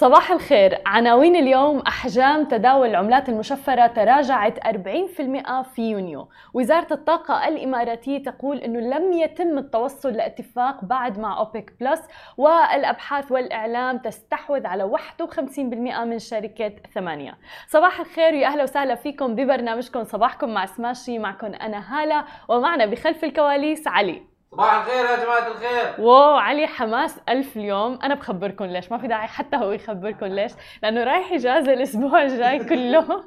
صباح الخير. عناوين اليوم أحجام تداول العملات المشفرة تراجعت 40% في يونيو. وزارة الطاقة الإماراتية تقول أنه لم يتم التوصل لاتفاق بعد مع أوبك بلس والأبحاث والإعلام تستحوذ على 51% من شركة ثمانية. صباح الخير ويا أهلا وسهلا فيكم ببرنامجكم. صباحكم مع سماشي معكم أنا هالة ومعنا بخلف الكواليس علي. صباح الخير يا جماعة الخير. واو علي حماس ألف اليوم. أنا بخبركم ليش؟ ما في داعي حتى هو يخبركم ليش. لأنه رايح إجازة الأسبوع الجاي كله.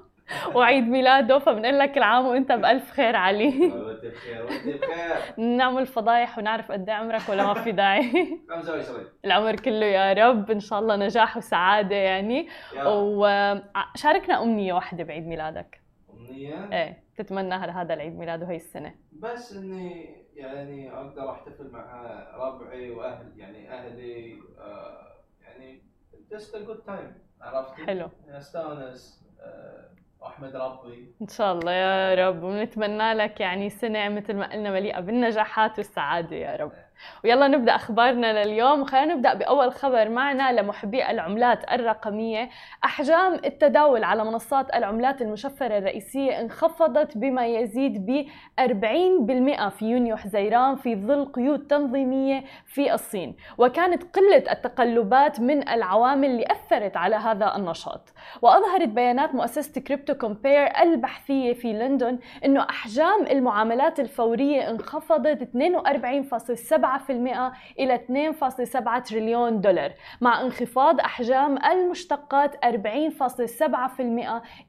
وعيد ميلاده فبنقول لك كل عام وأنت بألف خير علي. وأنت بخير وأنت بخير. نعمل فضايح ونعرف قد إيه عمرك ولا ما في داعي. 25 العمر كله يا رب إن شاء الله نجاح وسعادة يعني. وشاركنا أمنية واحدة بعيد ميلادك. أمنية؟ إيه تتمناها هذا العيد ميلاد وهي السنة. بس إني يعني أقدر أحتفل مع ربعي واهل يعني أهلي آه يعني just a good time عرفت؟ حلو. أستانس آه واحمد ربي إن شاء الله يا رب ونتمنى لك يعني سنة مثل ما قلنا مليئة بالنجاحات والسعادة يا رب ويلا نبدأ أخبارنا لليوم. وخلينا نبدأ بأول خبر معنا لمحبي العملات الرقمية. أحجام التداول على منصات العملات المشفرة الرئيسية انخفضت بما يزيد ب 40% في يونيو حزيران في ظل قيود تنظيمية في الصين وكانت قلة التقلبات من العوامل اللي أثرت على هذا النشاط. وأظهرت بيانات مؤسسة كريبتو كومبير البحثية في لندن إنه أحجام المعاملات الفورية انخفضت 42.7% إلى 2.7 تريليون دولار مع انخفاض أحجام المشتقات 40.7%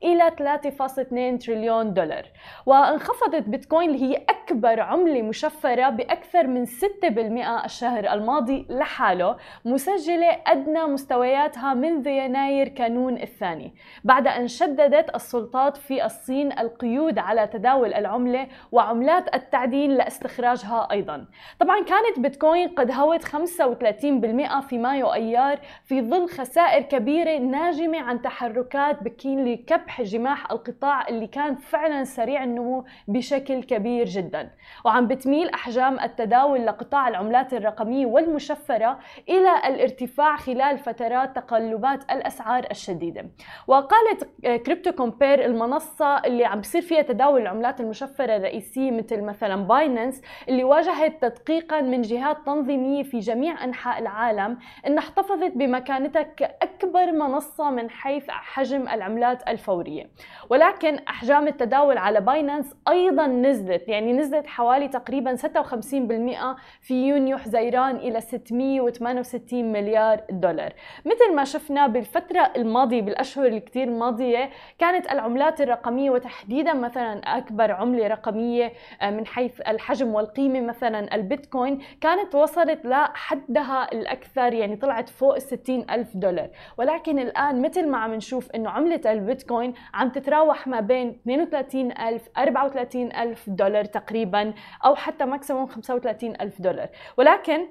إلى 3.2 تريليون دولار. وانخفضت بيتكوين اللي هي أكبر عملة مشفرة بأكثر من 6% الشهر الماضي لحاله مسجلة أدنى مستوياتها منذ يناير كانون الثاني بعد أن شددت السلطات في الصين القيود على تداول العملة وعملات التعدين لاستخراجها أيضا. طبعا كانت بيتكوين قد هوت 35% في مايو أيار في ظل خسائر كبيرة ناجمة عن تحركات بكين لكبح جماح القطاع اللي كان فعلا سريع النمو بشكل كبير جدا. وعم بتميل أحجام التداول لقطاع العملات الرقمية والمشفرة إلى الارتفاع خلال فترات تقلبات الأسعار الشديدة. وقالت كريبتو كومبير المنصة اللي عم بصير فيها تداول العملات المشفرة الرئيسية مثل مثلا بايننس اللي واجهت تدقيقا من جهات تنظيمية في جميع أنحاء العالم أنها احتفظت بمكانتها كأكبر منصة من حيث حجم العملات الفورية. ولكن أحجام التداول على باينانس أيضا نزلت يعني نزلت حوالي تقريبا 56% في يونيو حزيران إلى 668 مليار دولار. مثل ما شفنا بالفترة الماضية بالأشهر الكثير الماضية كانت العملات الرقمية وتحديدا مثلا أكبر عملة رقمية من حيث الحجم والقيمة مثلا البيتكوين كانت وصلت لحدها الأكثر يعني طلعت فوق ال ألف دولار. ولكن الآن مثل ما عم نشوف أنه عملة البيتكوين عم تتراوح ما بين 32 ألف 34 ألف دولار تقريبا أو حتى maximum 35 ألف دولار. ولكن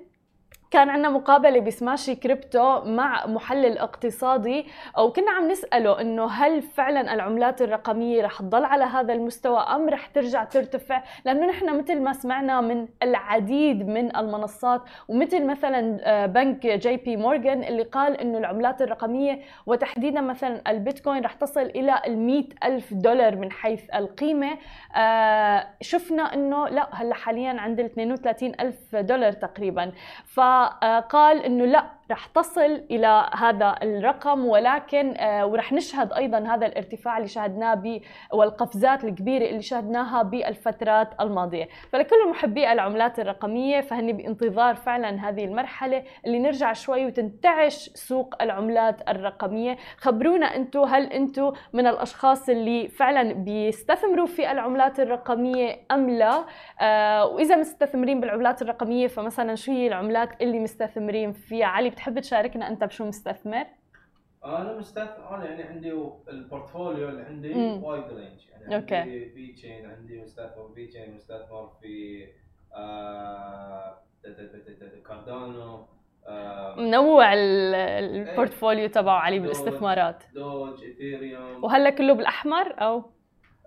كان عندنا مقابلة بسماشي كريبتو مع محلل اقتصادي وكنا عم نسأله إنه هل فعلا العملات الرقمية رح تضل على هذا المستوى أم رح ترجع ترتفع؟ لأنه نحن مثل ما سمعنا من العديد من المنصات ومثل مثلا آه، بنك جي بي مورغان اللي قال إنه العملات الرقمية وتحديدا مثلا البيتكوين رح تصل إلى ال ألف دولار من حيث القيمة. آه، شفنا إنه لا هلأ حاليا عند ال 32 ألف دولار تقريبا. ف فقال إنه لا رح تصل إلى هذا الرقم ولكن آه، ورح نشهد أيضا هذا الارتفاع اللي شهدناه ب والقفزات الكبيرة اللي شهدناها بالفترات الماضية، فلكل محبي العملات الرقمية فهني بانتظار فعلا هذه المرحلة اللي نرجع شوي وتنتعش سوق العملات الرقمية، خبرونا أنتم هل أنتم من الأشخاص اللي فعلا بيستثمروا في العملات الرقمية أم لا؟ آه وإذا مستثمرين بالعملات الرقمية فمثلا شو هي العملات اللي مستثمرين فيها؟ علي بتحب تشاركنا أنت بشو مستثمر؟ أنا مستثمر أنا يعني عندي ال portfolio اللي عندي. Wide range يعني okay. عندي في Chain عندي مستثمر في Chain مستثمر في آه كاردانو آه منوع ال- ال portfolio تبعه علي بالاستثمارات دوج ايثيريوم وهلا كله بالأحمر أو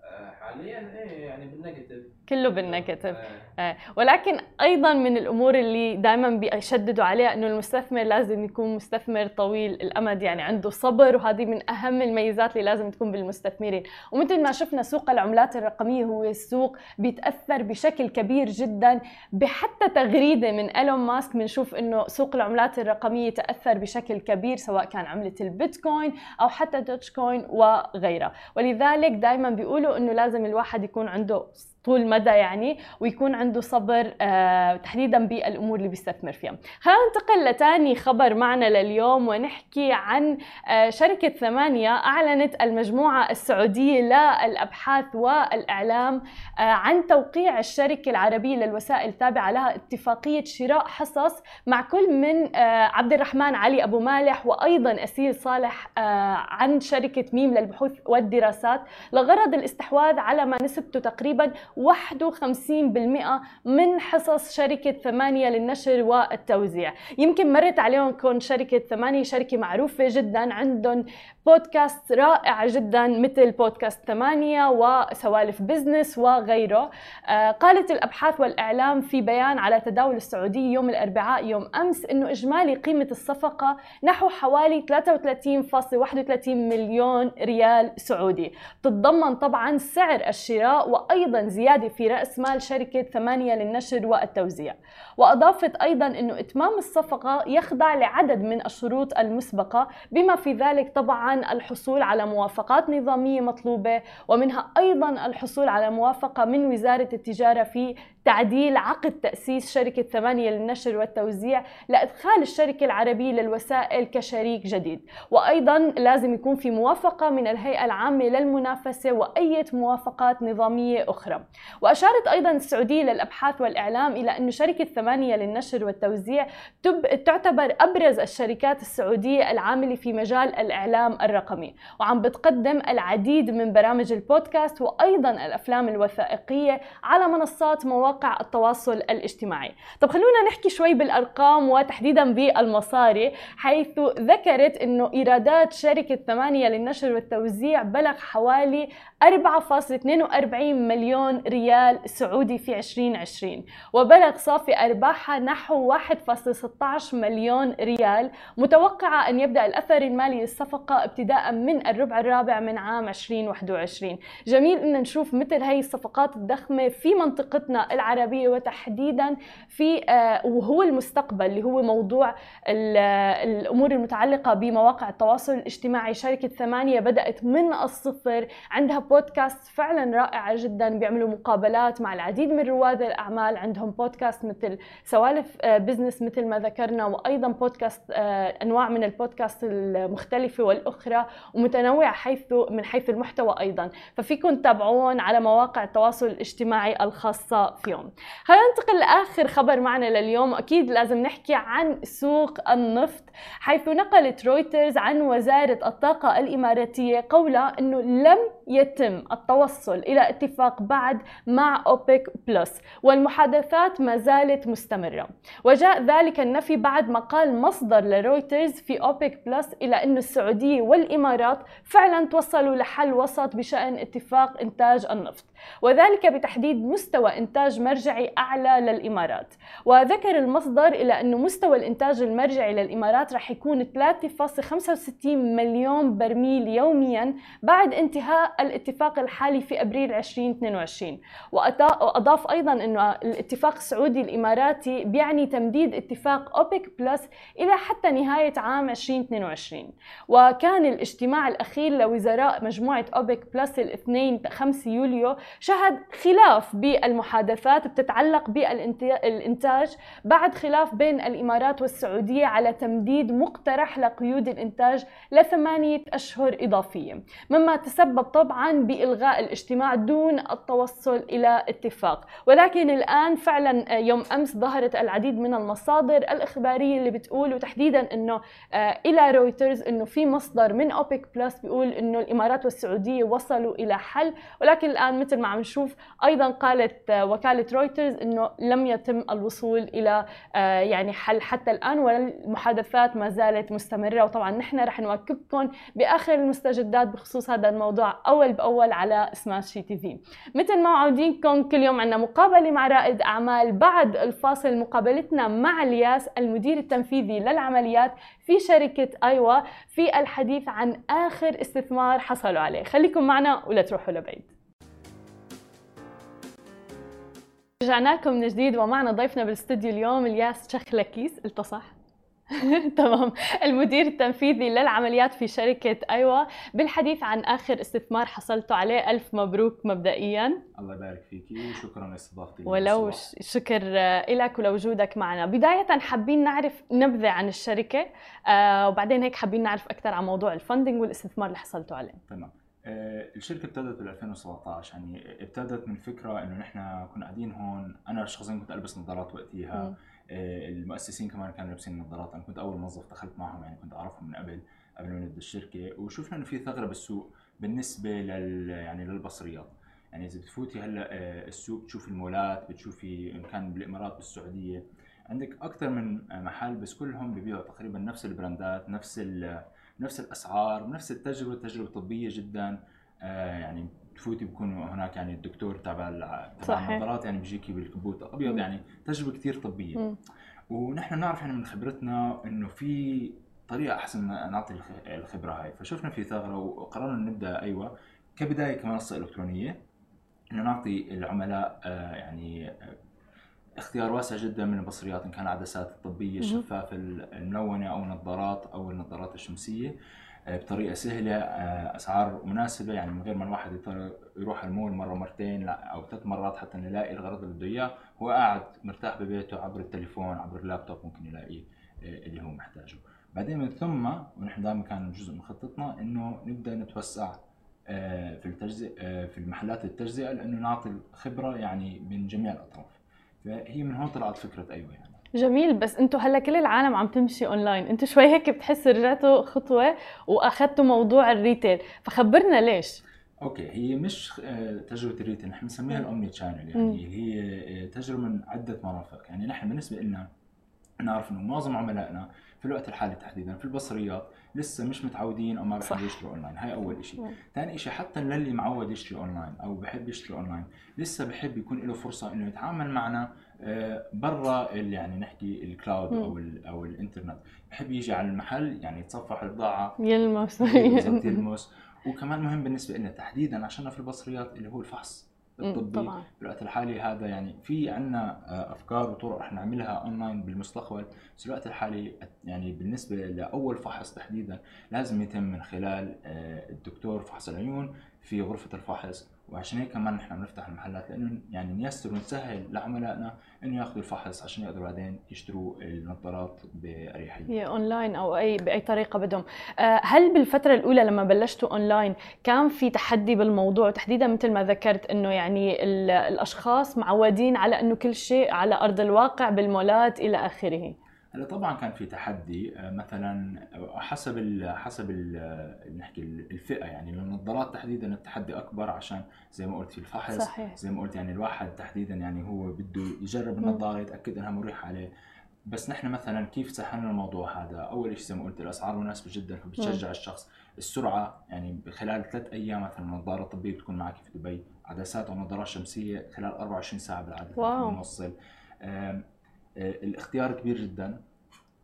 آه حاليا إيه يعني بال negative كله بال negative. إيه. آه، ولكن أيضا من الأمور اللي دائما بيشددوا عليها إنه المستثمر لازم يكون مستثمر طويل الأمد يعني عنده صبر وهذه من أهم الميزات اللي لازم تكون بالمستثمرين. ومثل ما شفنا سوق العملات الرقمية هو سوق بيتأثر بشكل كبير جدا بحتى تغريدة من إيلون ماسك. بنشوف إنه سوق العملات الرقمية تأثر بشكل كبير سواء كان عملة البيتكوين أو حتى دوتش كوين وغيرها. ولذلك دائما بيقولوا إنه لازم الواحد يكون عنده طول مدى يعني ويكون عنده صبر آه تحديدا بالأمور اللي بيستثمر فيها. خلينا ننتقل لثاني خبر معنا لليوم ونحكي عن آه شركة ثمانية أعلنت المجموعة السعودية للأبحاث والإعلام آه عن توقيع الشركة العربية للوسائل التابعة لها اتفاقية شراء حصص مع كل من آه عبد الرحمن علي أبو مالح وأيضا أسيل صالح آه عن شركة ميم للبحوث والدراسات لغرض الاستحواذ على ما نسبته تقريبا 51% من حصص شركة ثمانية للنشر والتوزيع. يمكن مرت عليهم كون شركة ثمانية شركة معروفة جدا عندهم بودكاست رائعة جدا مثل بودكاست ثمانية وسوالف بزنس وغيره. آه قالت الأبحاث والإعلام في بيان على تداول السعودية يوم الأربعاء يوم أمس أنه إجمالي قيمة الصفقة نحو حوالي 33.31 مليون ريال سعودي. تتضمن طبعا سعر الشراء وأيضا زيادة في رأس مال شركة ثمانية للنشر والتوزيع. وأضافت أيضا أنه إتمام الصفقة يخضع لعدد من الشروط المسبقة بما في ذلك طبعا الحصول على موافقات نظامية مطلوبة ومنها أيضا الحصول على موافقة من وزارة التجارة في تعديل عقد تأسيس شركة ثمانية للنشر والتوزيع لإدخال الشركة العربية للوسائل كشريك جديد. وأيضا لازم يكون في موافقة من الهيئة العامة للمنافسة وأي موافقات نظامية أخرى. وأشارت أيضا السعودية للأبحاث والإعلام إلى أن شركة ثمانية للنشر والتوزيع تعتبر أبرز الشركات السعودية العاملة في مجال الإعلام الرقمي. وعم بتقدم العديد من برامج البودكاست وأيضا الأفلام الوثائقية على منصات مواقع مواقع التواصل الاجتماعي. طب خلونا نحكي شوي بالأرقام وتحديدا بالمصاري حيث ذكرت أنه إيرادات شركة ثمانية للنشر والتوزيع بلغ حوالي 4.42 مليون ريال سعودي في 2020 وبلغ صافي أرباحها نحو 1.16 مليون ريال متوقعة أن يبدأ الأثر المالي للصفقة ابتداء من الربع الرابع من عام 2021 جميل أن نشوف مثل هي الصفقات الضخمة في منطقتنا العربية وتحديدا في آه، وهو المستقبل اللي هو موضوع الأمور المتعلقة بمواقع التواصل الاجتماعي. شركة ثمانية بدأت من الصفر عندها بودكاست فعلا رائعة جدا بيعملوا مقابلات مع العديد من رواد الأعمال. عندهم بودكاست مثل سوالف business آه، مثل ما ذكرنا وأيضا بودكاست آه، أنواع من البودكاست المختلفة والأخرى ومتنوعة حيث من حيث المحتوى أيضا. ففيكم تتابعون على مواقع التواصل الاجتماعي الخاصة فيهم خلينا ننتقل لآخر خبر معنا لليوم. أكيد لازم نحكي عن سوق النفط حيث نقلت رويترز عن وزارة الطاقة الإماراتية قولها أنه لم يتم التوصل إلى اتفاق بعد مع أوبك بلس والمحادثات ما زالت مستمرة. وجاء ذلك النفي بعد ما قال مصدر لرويترز في أوبك بلس إلى أن السعودية والإمارات فعلا توصلوا لحل وسط بشأن اتفاق إنتاج النفط وذلك بتحديد مستوى إنتاج مرجعي أعلى للإمارات. وذكر المصدر إلى أن مستوى الإنتاج المرجعي للإمارات رح يكون 3.65 مليون برميل يوميا بعد انتهاء الاتفاق الحالي في أبريل 2022 وأضاف أيضا انه الاتفاق السعودي الإماراتي بيعني تمديد اتفاق أوبك بلس إلى حتى نهاية عام 2022 وكان الاجتماع الأخير لوزراء مجموعة أوبك بلس الاثنين 5 يوليو شهد خلاف بالمحادثات بتتعلق بالانتاج بعد خلاف بين الإمارات والسعودية على تمديد مقترح لقيود الإنتاج لثمانية أشهر إضافية مما تسبب طبعا بإلغاء الاجتماع دون التوصل إلى اتفاق. ولكن الآن فعلا آه، يوم أمس ظهرت العديد من المصادر الإخبارية اللي بتقول وتحديدا أنه آه، إلى رويترز أنه في مصدر من أوبك بلس بيقول أنه الإمارات والسعودية وصلوا إلى حل. ولكن الآن مثل ما عم نشوف أيضا قالت آه، وكالة وكاله رويترز إنه لم يتم الوصول إلى آه، يعني حل حتى الآن والمحادثات ما زالت مستمرة. وطبعا نحن رح نواكبكم بآخر المستجدات بخصوص هذا الموضوع أول بأول على سماشي تي في مثل ما معودينكم كل يوم عندنا مقابلة مع رائد أعمال. بعد الفاصل مقابلتنا مع الياس المدير التنفيذي للعمليات في شركة آيوا في الحديث عن آخر استثمار حصلوا عليه. خليكم معنا ولا تروحوا لبعيد. رجعنا لكم من جديد ومعنا ضيفنا بالاستوديو اليوم الياس شخلكيس. قلت صح؟ تمام. المدير التنفيذي للعمليات في شركة أيوا بالحديث عن آخر استثمار حصلتوا عليه ألف مبروك مبدئيا. الله يبارك فيكي وشكرا لاستضافتي ولو شكر لك ولوجودك معنا. بداية حابين نعرف نبذة عن الشركة آه وبعدين هيك حابين نعرف أكثر عن موضوع الفندنج والإستثمار اللي حصلتوا عليه. تمام. آه، الشركة ابتدت بال 2017 يعني ابتدت من فكرة إنه نحن كنا قاعدين هون. أنا شخصيا كنت ألبس نظارات وقتها آه، المؤسسين كمان كانوا لابسين نظارات. أنا كنت أول موظف دخلت معهم يعني كنت أعرفهم من قبل قبل ما نبدأ الشركة. وشفنا إنه في ثغرة بالسوق بالنسبة لل يعني للبصريات. يعني إذا بتفوتي هلأ آه، السوق بتشوفي المولات بتشوفي إن كان بالإمارات بالسعودية. عندك أكثر من محل بس كلهم ببيعوا تقريبا نفس البراندات نفس نفس الأسعار نفس التجربة تجربة طبية جدا. آه يعني تفوتي بكون هناك يعني الدكتور تبع تبع النظارات يعني بيجيكي بالكبوت ابيض يعني تجربة كثير طبية. م. ونحن بنعرف يعني من خبرتنا إنه في طريقة أحسن نعطي الخبرة هاي. فشفنا في ثغرة وقررنا نبدأ أيوه كبداية كمنصه الكترونيه إنه نعطي العملاء آه يعني اختيار واسع جدا من البصريات إن كان العدسات الطبية الشفافة الملونة أو النظارات أو النظارات الشمسية آه، بطريقة سهلة آه، أسعار مناسبة يعني من غير ما الواحد يروح المول مرة مرتين أو ثلاث مرات حتى يلاقي الغرض اللي بده إياه هو قاعد مرتاح ببيته عبر التليفون عبر اللابتوب ممكن يلاقي آه، اللي هو محتاجه. بعدين من ثم ونحن دائما كان جزء من خطتنا إنه نبدأ نتوسع في التجزئة في المحلات التجزئة لأنه نعطي الخبرة يعني من جميع الأطراف. فهي من هون طلعت فكرة أيوه يعني. جميل بس أنتم هلا كل العالم عم تمشي اونلاين أنتم شوي هيك بتحس رجعتوا خطوة واخذتوا موضوع ال retail فخبرنا ليش؟ okay هي مش آه، تجربة ال retail نحن بنسميها ال omni-channel يعني. هي آه، تجربة من عدة مرافق. يعني نحن بالنسبة لنا نعرف إنه معظم عملائنا في الوقت الحالي تحديدا في البصريات لسه مش متعودين أو ما بحبوا يشتروا أونلاين هاي أول شيء ثاني شيء حتى للي معود يشتري أونلاين أو بحب يشتري أونلاين لسه بحب يكون له فرصة إنه يتعامل معنا آه، برا يعني نحكي ال cloud أو أو الإنترنت. بحب يجي على المحل يعني يتصفح البضاعة يلمس. يلمس وكمان مهم بالنسبة لنا تحديدا عشان في البصريات اللي هو الفحص. الطبي طبعا. في الوقت الحالي هذا يعني في عندنا آه، أفكار وطرق رح نعملها أونلاين بالمستقبل بس في الوقت الحالي يعني بالنسبة لأول فحص تحديدا لازم يتم من خلال آه، الدكتور فحص العيون في غرفة الفحص وعشان هيك كمان نحن بنفتح المحلات لأنه يعني نيسر ونسهل لعملائنا إنه ياخذوا الفحص عشان يقدروا بعدين يشتروا النظارات بأريحية. هي اونلاين أو اي بأي طريقة بدهم. آه، هل بالفترة الأولى لما بلشتوا اونلاين كان في تحدي بالموضوع تحديدا مثل ما ذكرت إنه يعني الأشخاص معودين على إنه كل شيء على أرض الواقع بالمولات إلى آخره. هلا طبعا كان في تحدي آه، مثلا حسب ال حسب ال نحكي الفئة يعني النظارات تحديدا التحدي أكبر عشان زي ما قلت في الفحص صحيح. زي ما قلت يعني الواحد تحديدا يعني هو بده يجرب النظارة يتأكد إنها مريحة عليه. بس نحن مثلا كيف سهلنا الموضوع هذا؟ أول شيء زي ما قلت الأسعار مناسبة جدا فبتشجع الشخص. السرعة يعني خلال ثلاث أيام مثلا نظاره طبيه بتكون معك في دبي عدسات ونظارات شمسية خلال 24 ساعة بالعادة واو. آه، الاختيار كبير جدا.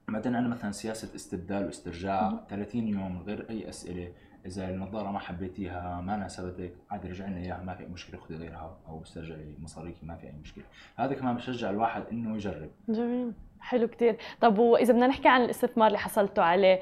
بعدين عندنا مثلا سياسة استبدال واسترجاع 30 يوم من غير أي أسئلة. إذا النظارة ما حبيتيها ما ناسبتك عادي رجع لنا إياها ما في مشكلة خذي غيرها أو استرجعي مصاريك ما في أي مشكلة. هذا كمان بشجع الواحد إنه يجرب. جميل. حلو كثير طب وإذا بدنا نحكي عن الاستثمار اللي حصلتوا عليه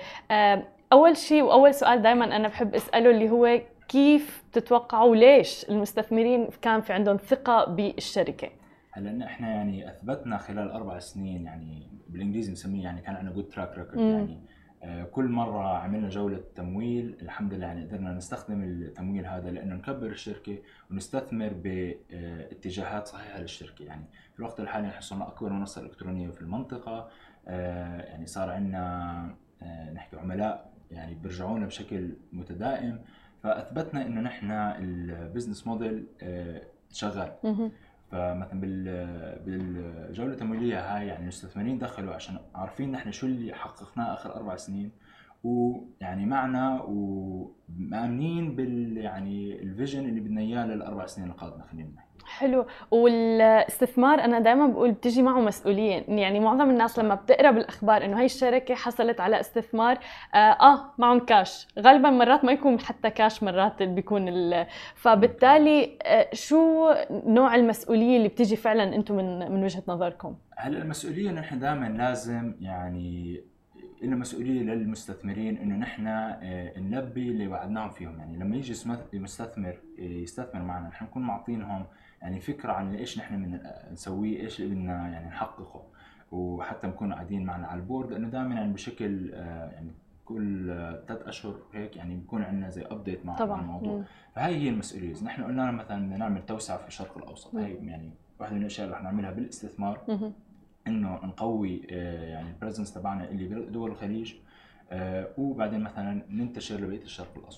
أول شيء وأول سؤال دائما أنا بحب أسأله اللي هو كيف تتوقعوا ليش المستثمرين كان في عندهم ثقة بالشركة؟ هلا إحنا يعني أثبتنا خلال أربع سنين يعني بالإنجليزي بنسميه يعني كان عندنا good track record يعني. آه كل مرة عملنا جولة تمويل الحمد لله يعني قدرنا نستخدم التمويل هذا لأنه نكبر الشركة ونستثمر باتجاهات صحيحة للشركة يعني. في الوقت الحالي نحن صرنا أكبر منصة إلكترونية في المنطقة. آه يعني صار عندنا آه نحكي عملاء يعني بيرجعونا بشكل متدائم فأثبتنا إنه نحن البزنس موديل شغال. فمثلا بال بالجولة التمويلية هاي يعني المستثمرين دخلوا عشان عارفين نحن شو اللي حققناه آخر أربع سنين. ويعني معنا ومآمنين بال يعني الفيجن اللي بدنا إياه للأربع سنين القادمة خلينا نحكي. حلو. والاستثمار أنا دائما بقول بتجي معه مسؤوليه يعني معظم الناس لما بتقرأ بالأخبار إنه هي الشركة حصلت على استثمار آه, آه معهم كاش غالبا مرات ما يكون حتى كاش مرات بيكون ال... فبالتالي آه شو نوع المسؤولية اللي بتجي فعلا أنتم من من وجهة نظركم؟ هلأ المسؤولية نحن دائما لازم يعني إلنا مسؤولية للمستثمرين إنه نحن آه، نلبي اللي وعدناهم فيهم. يعني لما يجي المستثمر آه، يستثمر معنا نحن نكون معطينهم يعني فكرة عن إيش نحن نسويه إيش اللي بدنا يعني نحققه وحتى نكون قاعدين معنا على ال board لأنه دائما يعني بشكل آه، يعني كل ثلاث أشهر هيك يعني بيكون عندنا زي update مع طبعا. الموضوع مم. فهي هي المسؤولية نحن قلنا مثلا بدنا نعمل توسعة في الشرق الأوسط مم. هي يعني واحدة من الأشياء اللي رح نعملها بالاستثمار مم. إنه نقوي آه، يعني البريزنس تبعنا اللي بدول الخليج آه، وبعدين مثلا ننتشر لبقية الشرق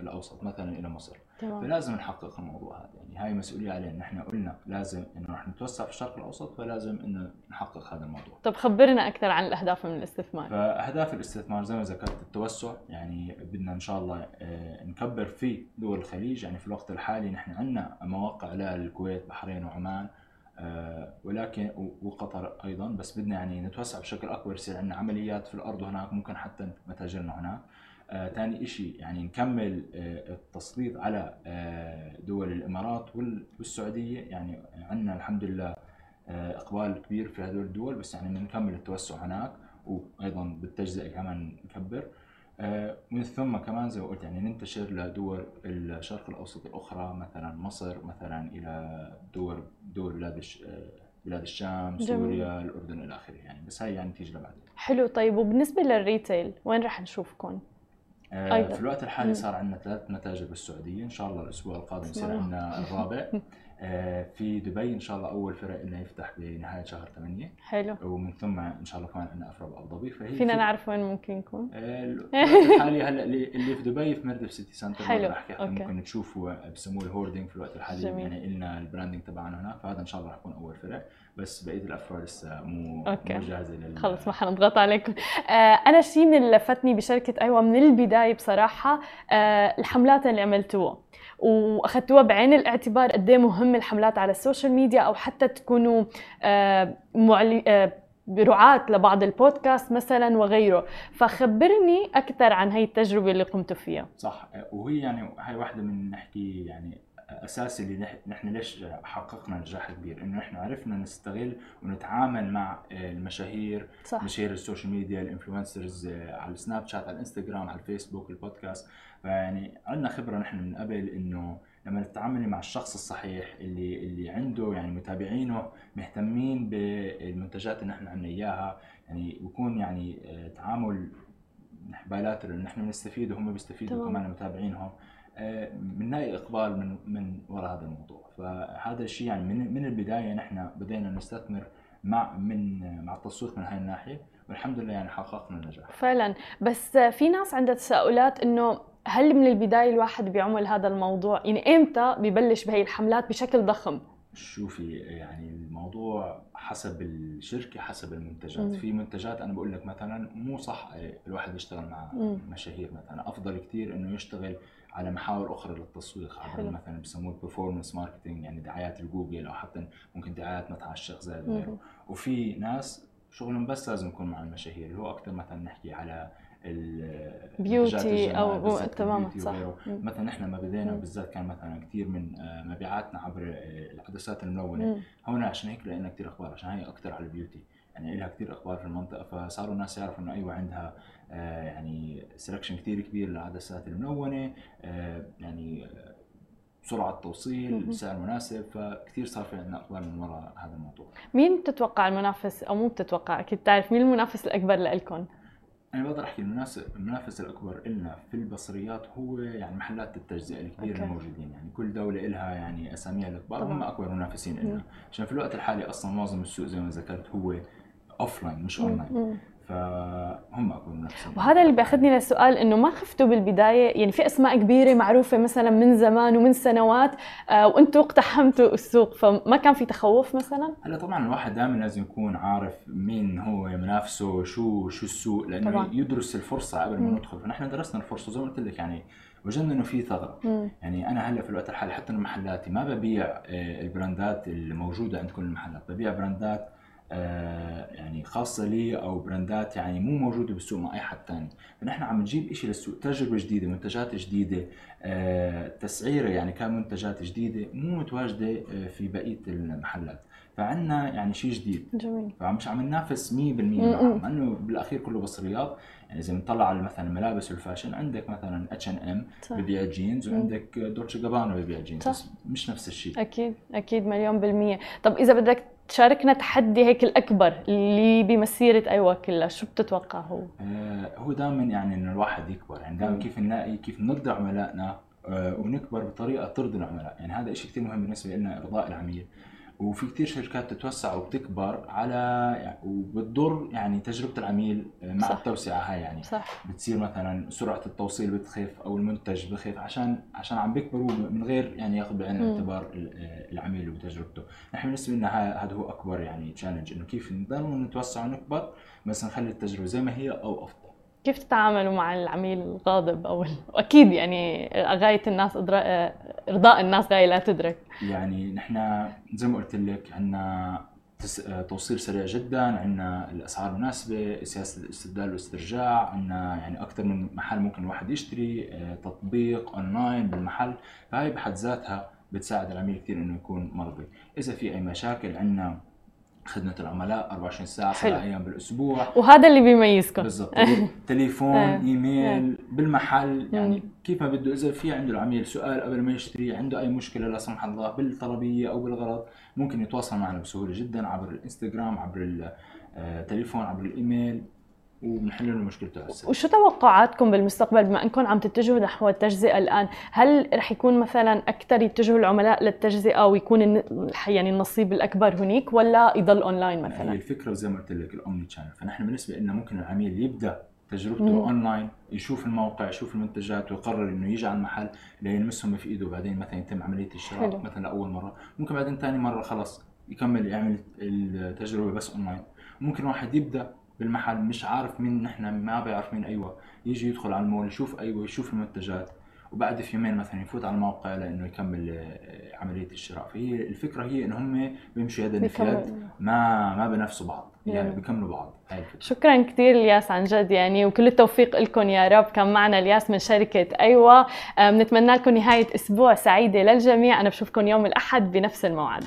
الأوسط مثلا إلى مصر تمام. فلازم نحقق الموضوع هذا. يعني هاي مسؤولية علينا. نحن قلنا لازم إنه رح نتوسع في الشرق الأوسط فلازم إنه نحقق هذا الموضوع. طب خبرنا أكثر عن الأهداف من الاستثمار. فأهداف الاستثمار زي ما ذكرت التوسع يعني بدنا إن شاء الله آه، نكبر في دول الخليج. يعني في الوقت الحالي نحن عندنا مواقع للكويت بحرين وعمان آه، ولكن وقطر أيضا. بس بدنا يعني نتوسع بشكل أكبر يصير عندنا عمليات في الأرض هناك ممكن حتى متاجرنا هناك. ثاني آه شيء يعني نكمل آه التسليط على آه دول الإمارات والسعودية. يعني عندنا الحمد لله آه إقبال كبير في هذول الدول بس يعني نكمل التوسع هناك وأيضا بالتجزئة كمان نكبر. آه، من ثم كمان زي ما قلت يعني ننتشر لدول الشرق الأوسط الأخرى مثلا مصر مثلا إلى دول دول بلاد آه، بلاد الشام سوريا الأردن إلى آخره. يعني بس هاي يعني تيجي لبعدين. حلو. طيب وبالنسبة لل retail وين راح نشوفكم؟ أيضا. في الوقت الحالي صار عندنا ثلاث متاجر بالسعودية. إن شاء الله الأسبوع القادم يصير عندنا الرابع. في دبي إن شاء الله أول فرع لنا يفتح بنهاية شهر 8 حلو. ومن ثم إن شاء الله كمان عندنا افرع بابو ظبي. فهي فينا نعرف وين ممكن يكون؟ آه، الحالي هلأ اللي في دبي في مردف سيتي سنتر حلو. okay. ممكن تشوفوا بسموه ال hoarding في الوقت الحالي. جميل. يعني لنا ال branding تبعنا هناك فهذا إن شاء الله راح يكون أول فرع بس بقية الافرع لسه مو okay. مو جاهزة لل خلص ما حنضغط عليكم. آه أنا الشيء اللي لفتني بشركة أيوه من البداية بصراحة آه الحملات اللي عملتوها. واخذتوها بعين الاعتبار قد إيه مهم الحملات على ال social media أو حتى تكونوا آه معلي آه رعاة لبعض البودكاست مثلا وغيره. فخبرني أكثر عن هي التجربة اللي قمتوا فيها. صح. وهي يعني هاي واحدة من نحكي يعني اساسي اللي نحن ليش حققنا نجاح كبير. إنه نحن عرفنا نستغل ونتعامل مع المشاهير صح. مشاهير ال social media ال influencers على السناب شات على الإنستغرام على الفيسبوك البودكاست. فيعني عندنا خبرة نحن من قبل إنه لما نتعامل مع الشخص الصحيح اللي اللي عنده يعني متابعينه مهتمين بالمنتجات اللي نحن عندنا إياها يعني بكون يعني آه، تعامل bilateral نحن بنستفيد وهم بيستفيدوا كمان متابعينهم بنلاقي اقبال من من وراء هذا الموضوع. فهذا الشيء يعني من من البداية نحن بدينا نستثمر مع من مع التسويق من هاي الناحية والحمد لله يعني حققنا النجاح. فعلا. بس في ناس عندها تساؤلات إنه هل من البداية الواحد بيعمل هذا الموضوع؟ يعني إمتى ببلش بهي الحملات بشكل ضخم؟ شوفي يعني الموضوع حسب الشركة حسب المنتجات. مم. في منتجات أنا بقول لك مثلا مو صح الواحد يشتغل مع مم. مشاهير مثلا. أفضل كثير إنه يشتغل على محاور أخرى للتسويق. على مثلا بسموه ال performance marketing يعني دعايات الجوجل أو حتى ممكن دعايات مطعم الشيخ زايد وغيره وفي ناس شغلهم بس لازم يكون مع المشاهير. اللي هو أكثر مثلا نحكي على beauty أو تماما صح. مثلا نحن ما بدينا بالذات كان مثلا كثير من آه، مبيعاتنا عبر آه، العدسات الملونة. هون عشان هيك لقينا كثير أخبار عشان هي أكثر على ال beauty. يعني لها كثير أخبار في المنطقة فصاروا الناس يعرفوا إنه أيوه عندها آه، يعني سلكشن كثير كبير للعدسات الملونة يعني سرعة توصيل سعر مناسب فكثير صار في عندنا اقبال من وراء هذا الموضوع. مين بتتوقع المنافس أو مو بتتوقع؟ أكيد تعرف مين المنافس الأكبر لكم أنا بقدر أحكي المنافس المنافس الأكبر لنا في البصريات هو يعني محلات التجزئة الكبيرة الموجودين. يعني كل دولة لها يعني أساميها الكبار هم أكبر منافسين لنا عشان في الوقت الحالي أصلا معظم السوق زي ما ذكرت هو offline مش اون لاين فهم اكبر منافسين وهذا اللي بياخذني للسؤال إنه ما خفتوا بالبداية؟ يعني في أسماء كبيرة معروفة مثلا من زمان ومن سنوات آه وأنتم اقتحمتوا السوق فما كان في تخوف مثلا؟ هلا طبعا الواحد دائما لازم يكون عارف مين هو منافسه شو شو السوق لأنه طبعا. يدرس الفرصة قبل ما ندخل. فنحن درسنا الفرصة زي ما قلت لك يعني وجدنا إنه في ثغرة. يعني أنا هلأ في الوقت الحالي حتى محلاتي ما ببيع آه، البراندات الموجودة عند كل المحلات. ببيع براندات يعني خاصة لي أو براندات يعني مو موجودة بالسوق مع أي حد ثاني فنحن عم نجيب إشي للسوق تجربة جديدة منتجات جديدة آه، تسعيرة يعني كمنتجات جديدة مو متواجدة آه، في بقية المحلات. فعنا يعني شيء جديد. جميل. فمش عم ننافس 100% معهم مع انه بالأخير كله بصريات يعني إذا بنطلع على مثلا الملابس وال fashion عندك مثلا اتش ان ام ببيع جينز وعندك Dolce Gabbana ببيع جينز بس مش نفس الشيء. أكيد أكيد مليون بالمية. طب إذا بدك تشاركنا تحدي هيك الأكبر اللي بمسيرة أيوه كلها شو بتتوقع هو؟ آه هو دائما يعني إنه الواحد يكبر يعني دائما كيف نلاقي كيف نرضي عملائنا آه ونكبر بطريقة ترضي العملاء. يعني هذا شيء كثير مهم بالنسبة لنا ارضاء العميل. وفي كثير شركات تتوسع وبتكبر على يعني وبتضر يعني تجربة العميل مع صح. التوسعة هاي يعني صح. بتصير مثلا سرعة التوصيل بتخف أو المنتج بخف عشان عشان عم بيكبروا من غير يعني ياخذ بعين الاعتبار العميل وتجربته نحن بالنسبة لنا هذا هو أكبر يعني تشالنج إنه كيف نضل نتوسع ونكبر بس نخلي التجربة زي ما هي أو أفضل كيف تتعاملوا مع العميل الغاضب أو واكيد يعني غاية الناس إرضاء الناس غايه لا تدرك. يعني نحن زي ما قلت لك عندنا توصيل سريع جدا عندنا الأسعار مناسبة سياسة الاستبدال والاسترجاع عندنا يعني أكثر من محل ممكن الواحد يشتري آه، تطبيق أونلاين بالمحل. فهي بحد ذاتها بتساعد العميل كثير إنه يكون مرضي. إذا في أي مشاكل عندنا خدمة العملاء 24 ساعة سبع أيام بالأسبوع. وهذا اللي بيميزكم. بالضبط. تليفون إيه. إيميل بالمحل. يعني كيف ما بده إذا في عنده العميل سؤال قبل ما يشتري عنده أي مشكلة لا سمح الله بالطلبية أو بالغرض ممكن يتواصل معنا بسهولة جدا عبر الإنستغرام عبر التليفون عبر الإيميل. وبنحل له مشكلته هسه. وشو توقعاتكم بالمستقبل بما إنكم عم تتجهوا نحو التجزئة الآن؟ هل رح يكون مثلا أكثر يتجهوا العملاء للتجزئة ويكون يعني النصيب الأكبر هنيك ولا يضل أونلاين مثلا؟ هي الفكرة زي ما قلت لك ال omnichannel فنحن بالنسبة لنا ممكن العميل يبدأ تجربته مم. أونلاين يشوف الموقع يشوف المنتجات ويقرر إنه يجي على المحل ليلمسهم في إيده. وبعدين مثلا يتم عملية الشراء حلو. مثلا لأول مرة. ممكن بعدين ثاني مرة خلص يكمل يعمل التجربة بس أونلاين. ممكن واحد يبدأ بالمحل مش عارف مين نحن ما بيعرف مين أيوه. يجي يدخل على المول يشوف أيوه يشوف المنتجات. وبعد في يومين مثلا يفوت على الموقع لإنه يكمل آه، عملية الشراء. فهي الفكرة هي إنه هم بيمشوا يدا في يد ما ما بنفسوا بعض. يعني بيكملوا بعض. هاي الفكرة. شكرا كثير الياس عن جد يعني وكل التوفيق لكم يا رب. كان معنا الياس من شركة أيوه. بنتمنى لكم نهاية أسبوع سعيدة للجميع. أنا بشوفكم يوم الأحد بنفس الموعد.